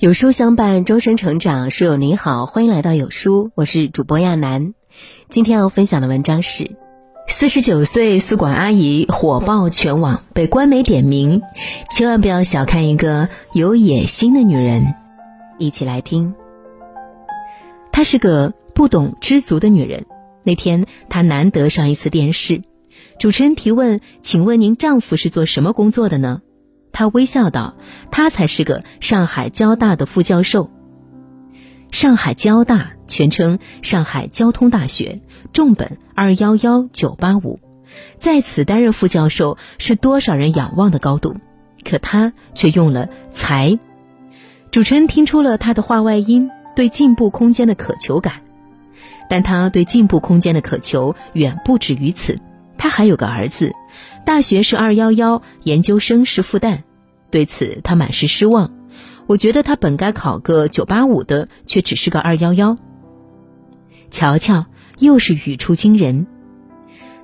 有书相伴，终身成长。书友您好，欢迎来到有书，我是主播亚楠。今天要分享的文章是：四十九岁宿管阿姨火爆全网，被官媒点名，千万不要小看一个有野心的女人。一起来听。她是个不懂知足的女人。那天，她难得上一次电视，主持人提问：“请问您丈夫是做什么工作的呢？”他微笑道：“他才是个上海交大的副教授。上海交大全称上海交通大学，重本二幺幺九八五，在此担任副教授是多少人仰望的高度，可他却用了才。”主持人听出了他的话外音，对进步空间的渴求感，但他对进步空间的渴求远不止于此。他还有个儿子，大学是二幺幺，研究生是复旦，对此他满是失望。我觉得他本该考个九八五的，却只是个二幺幺。瞧瞧，又是语出惊人。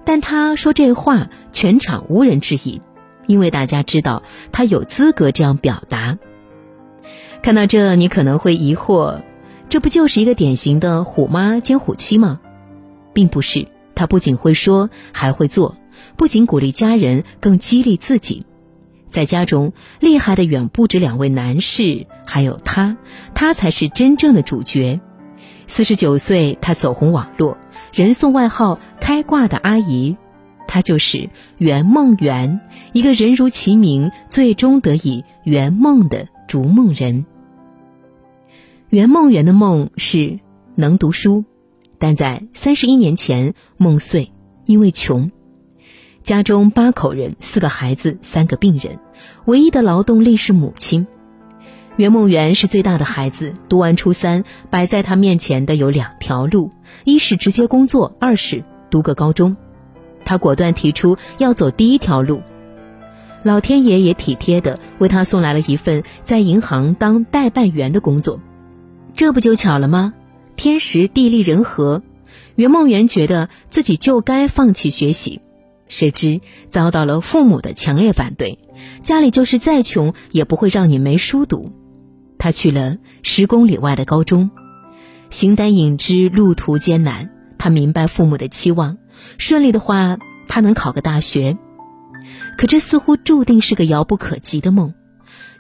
但他说这话，全场无人质疑，因为大家知道他有资格这样表达。看到这，你可能会疑惑，这不就是一个典型的虎妈兼虎妻吗？并不是。他不仅会说，还会做；不仅鼓励家人，更激励自己。在家中，厉害的远不止两位男士，还有他，他才是真正的主角。四十九岁，他走红网络，人送外号“开挂的阿姨”。他就是圆梦圆，一个人如其名，最终得以圆梦的逐梦人。圆梦圆的梦是能读书。但在三十一年前，梦碎，因为穷，家中八口人，四个孩子，三个病人，唯一的劳动力是母亲。袁梦圆是最大的孩子，读完初三，摆在他面前的有两条路：一是直接工作，二是读个高中。他果断提出要走第一条路。老天爷也体贴的为他送来了一份在银行当代办员的工作，这不就巧了吗？天时地利人和，袁梦圆觉得自己就该放弃学习，谁知遭到了父母的强烈反对。家里就是再穷，也不会让你没书读。他去了十公里外的高中，形单影只，路途艰难。他明白父母的期望，顺利的话，他能考个大学。可这似乎注定是个遥不可及的梦。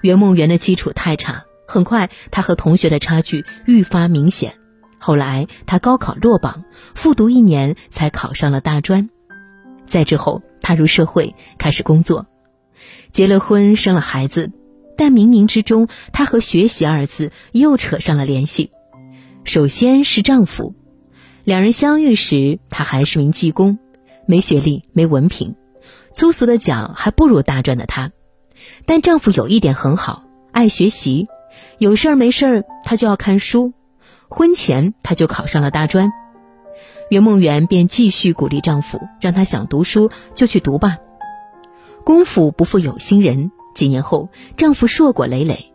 圆梦圆的基础太差，很快他和同学的差距愈发明显。后来，他高考落榜，复读一年才考上了大专。再之后，踏入社会，开始工作，结了婚，生了孩子。但冥冥之中，她和学习二字又扯上了联系。首先是丈夫，两人相遇时，他还是名技工，没学历，没文凭，粗俗的讲，还不如大专的他。但丈夫有一点很好，爱学习，有事儿没事儿，他就要看书。婚前，他就考上了大专，袁梦圆便继续鼓励丈夫，让他想读书就去读吧。功夫不负有心人，几年后，丈夫硕果累累，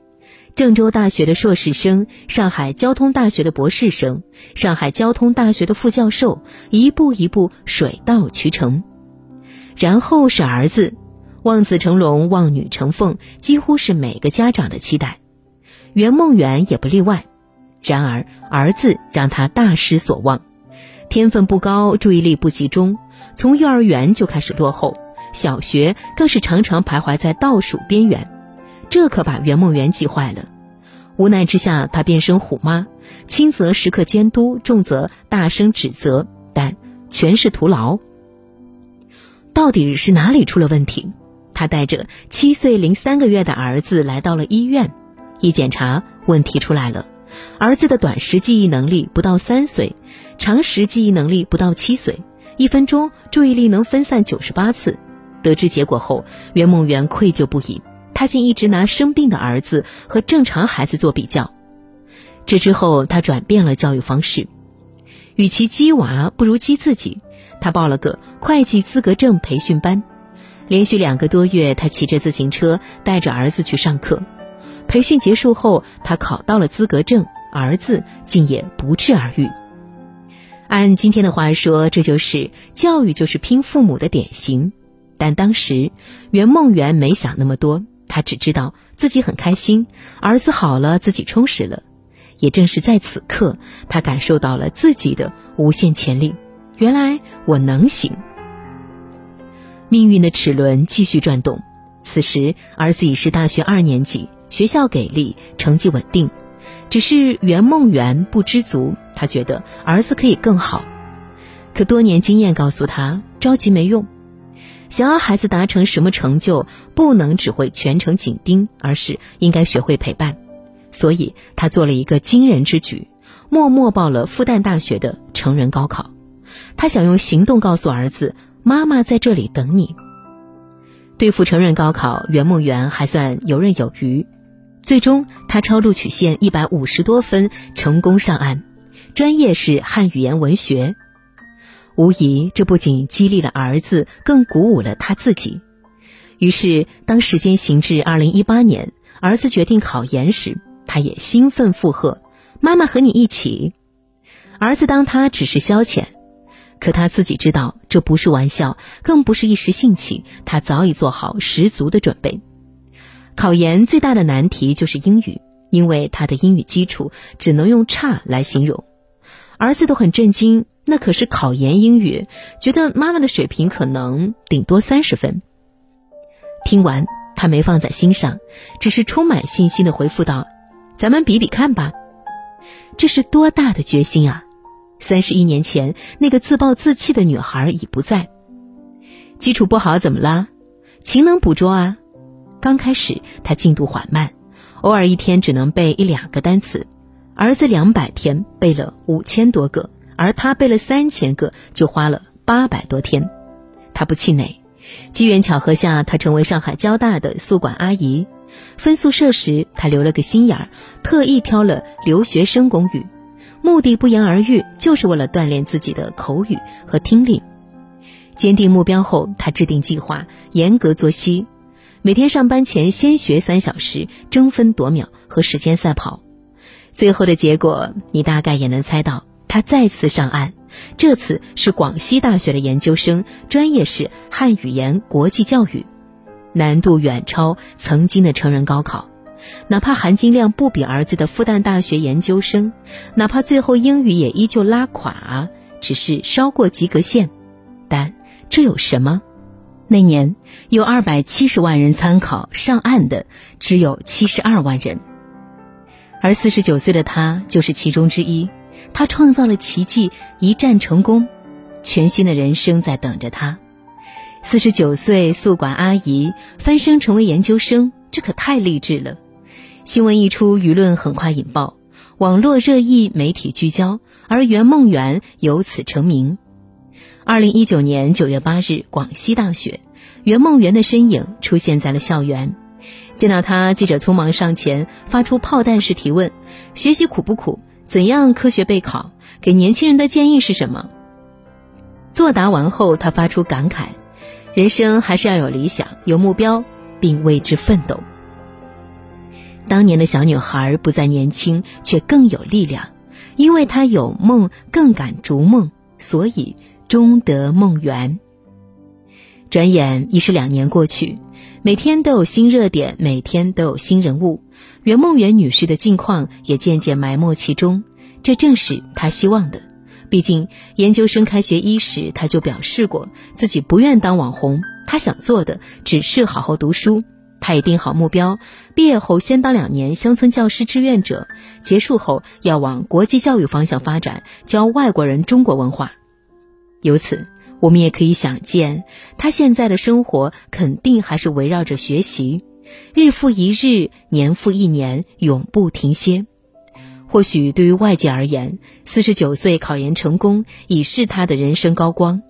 郑州大学的硕士生，上海交通大学的博士生，上海交通大学的副教授，一步一步水到渠成。然后是儿子，望子成龙，望女成凤，几乎是每个家长的期待，袁梦圆也不例外。然而，儿子让他大失所望，天分不高，注意力不集中，从幼儿园就开始落后，小学更是常常徘徊在倒数边缘，这可把袁梦圆急坏了。无奈之下，她变身虎妈，轻则时刻监督，重则大声指责，但全是徒劳。到底是哪里出了问题？她带着七岁零三个月的儿子来到了医院，一检查，问题出来了。儿子的短时记忆能力不到三岁，长时记忆能力不到七岁，一分钟注意力能分散九十八次。得知结果后，袁梦圆愧疚不已，他竟一直拿生病的儿子和正常孩子做比较。这之后，他转变了教育方式，与其激娃，不如激自己。他报了个会计资格证培训班，连续两个多月，他骑着自行车带着儿子去上课。培训结束后，他考到了资格证，儿子竟也不治而愈。按今天的话说，这就是教育就是拼父母的典型。但当时袁梦圆没想那么多，他只知道自己很开心；儿子好了，自己充实了。也正是在此刻，他感受到了自己的无限潜力。原来我能行。命运的齿轮继续转动。此时，儿子已是大学二年级，学校给力，成绩稳定。只是圆梦圆不知足，他觉得儿子可以更好。可多年经验告诉他，着急没用。想要孩子达成什么成就，不能只会全程紧盯，而是应该学会陪伴。所以他做了一个惊人之举，默默报了复旦大学的成人高考。他想用行动告诉儿子：“妈妈在这里等你。”对付成人高考，袁梦圆还算游刃有余。最终，他超录取线一百五十多分，成功上岸。专业是汉语言文学。无疑，这不仅激励了儿子，更鼓舞了他自己。于是，当时间行至二零一八年，儿子决定考研时。他也兴奋附和：“妈妈和你一起。”儿子当他只是消遣，可他自己知道这不是玩笑，更不是一时兴起。他早已做好十足的准备。考研最大的难题就是英语，因为他的英语基础只能用差来形容。儿子都很震惊，那可是考研英语，觉得妈妈的水平可能顶多三十分。听完，他没放在心上，只是充满信心的回复道。咱们比比看吧，这是多大的决心啊！三十一年前，那个自暴自弃的女孩已不在。基础不好怎么啦？勤能补拙啊！刚开始他进度缓慢，偶尔一天只能背一两个单词。儿子两百天背了五千多个，而他背了三千个就花了八百多天。他不气馁，机缘巧合下，他成为上海交大的宿管阿姨。分宿舍时，他留了个心眼儿，特意挑了留学生公寓，目的不言而喻，就是为了锻炼自己的口语和听力。坚定目标后，他制定计划，严格作息，每天上班前先学三小时，争分夺秒和时间赛跑。最后的结果，你大概也能猜到，他再次上岸，这次是广西大学的研究生，专业是汉语言国际教育。难度远超曾经的成人高考，哪怕含金量不比儿子的复旦大学研究生，哪怕最后英语也依旧拉垮，只是稍过及格线，但这有什么？那年有二百七十万人参考，上岸的只有七十二万人，而四十九岁的他就是其中之一。他创造了奇迹，一战成功，全新的人生在等着他。四十九岁宿管阿姨翻身成为研究生，这可太励志了。新闻一出，舆论很快引爆，网络热议，媒体聚焦，而圆梦圆由此成名。二零一九年九月八日，广西大学，圆梦圆的身影出现在了校园。见到他，记者匆忙上前，发出炮弹式提问：“学习苦不苦？怎样科学备考？给年轻人的建议是什么？”作答完后，他发出感慨。人生还是要有理想、有目标，并为之奋斗。当年的小女孩不再年轻，却更有力量，因为她有梦，更敢逐梦，所以终得梦圆。转眼已是两年过去，每天都有新热点，每天都有新人物，圆梦圆女士的近况也渐渐埋没其中。这正是她希望的。毕竟，研究生开学伊始，他就表示过自己不愿当网红，他想做的只是好好读书。他也定好目标，毕业后先当两年乡村教师志愿者，结束后要往国际教育方向发展，教外国人中国文化。由此，我们也可以想见，他现在的生活肯定还是围绕着学习，日复一日，年复一年，永不停歇。或许对于外界而言，四十九岁考研成功已是他的人生高光，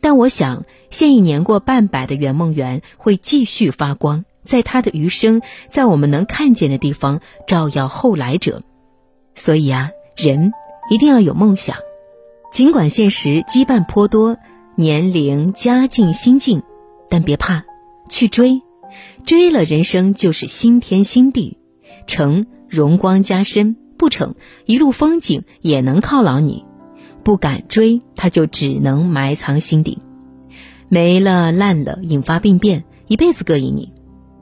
但我想，现已年过半百的圆梦圆会继续发光，在他的余生，在我们能看见的地方照耀后来者。所以啊，人一定要有梦想，尽管现实羁绊颇多，年龄、家境、心境，但别怕，去追，追了人生就是新天新地，成荣光加身。不成，一路风景也能犒劳你；不敢追，他就只能埋藏心底，没了烂了，引发病变，一辈子膈应你。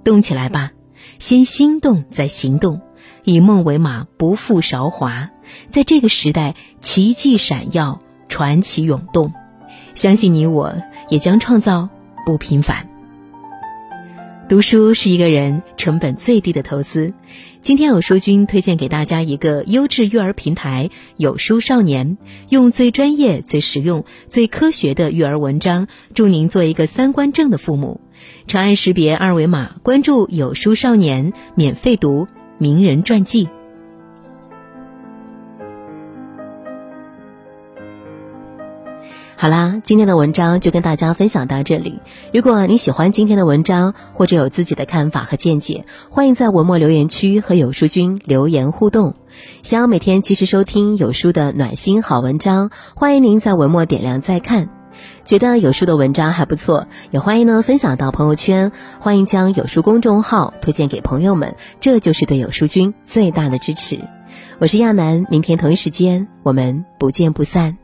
动起来吧，先心动再行动，以梦为马，不负韶华。在这个时代，奇迹闪耀，传奇涌动，相信你我也将创造不平凡。读书是一个人成本最低的投资。今天有书君推荐给大家一个优质育儿平台——有书少年，用最专业、最实用、最科学的育儿文章，助您做一个三观正的父母。长按识别二维码，关注有书少年，免费读名人传记。好啦，今天的文章就跟大家分享到这里。如果你喜欢今天的文章，或者有自己的看法和见解，欢迎在文末留言区和有书君留言互动。想要每天及时收听有书的暖心好文章，欢迎您在文末点亮再看。觉得有书的文章还不错，也欢迎呢分享到朋友圈，欢迎将有书公众号推荐给朋友们，这就是对有书君最大的支持。我是亚楠，明天同一时间我们不见不散。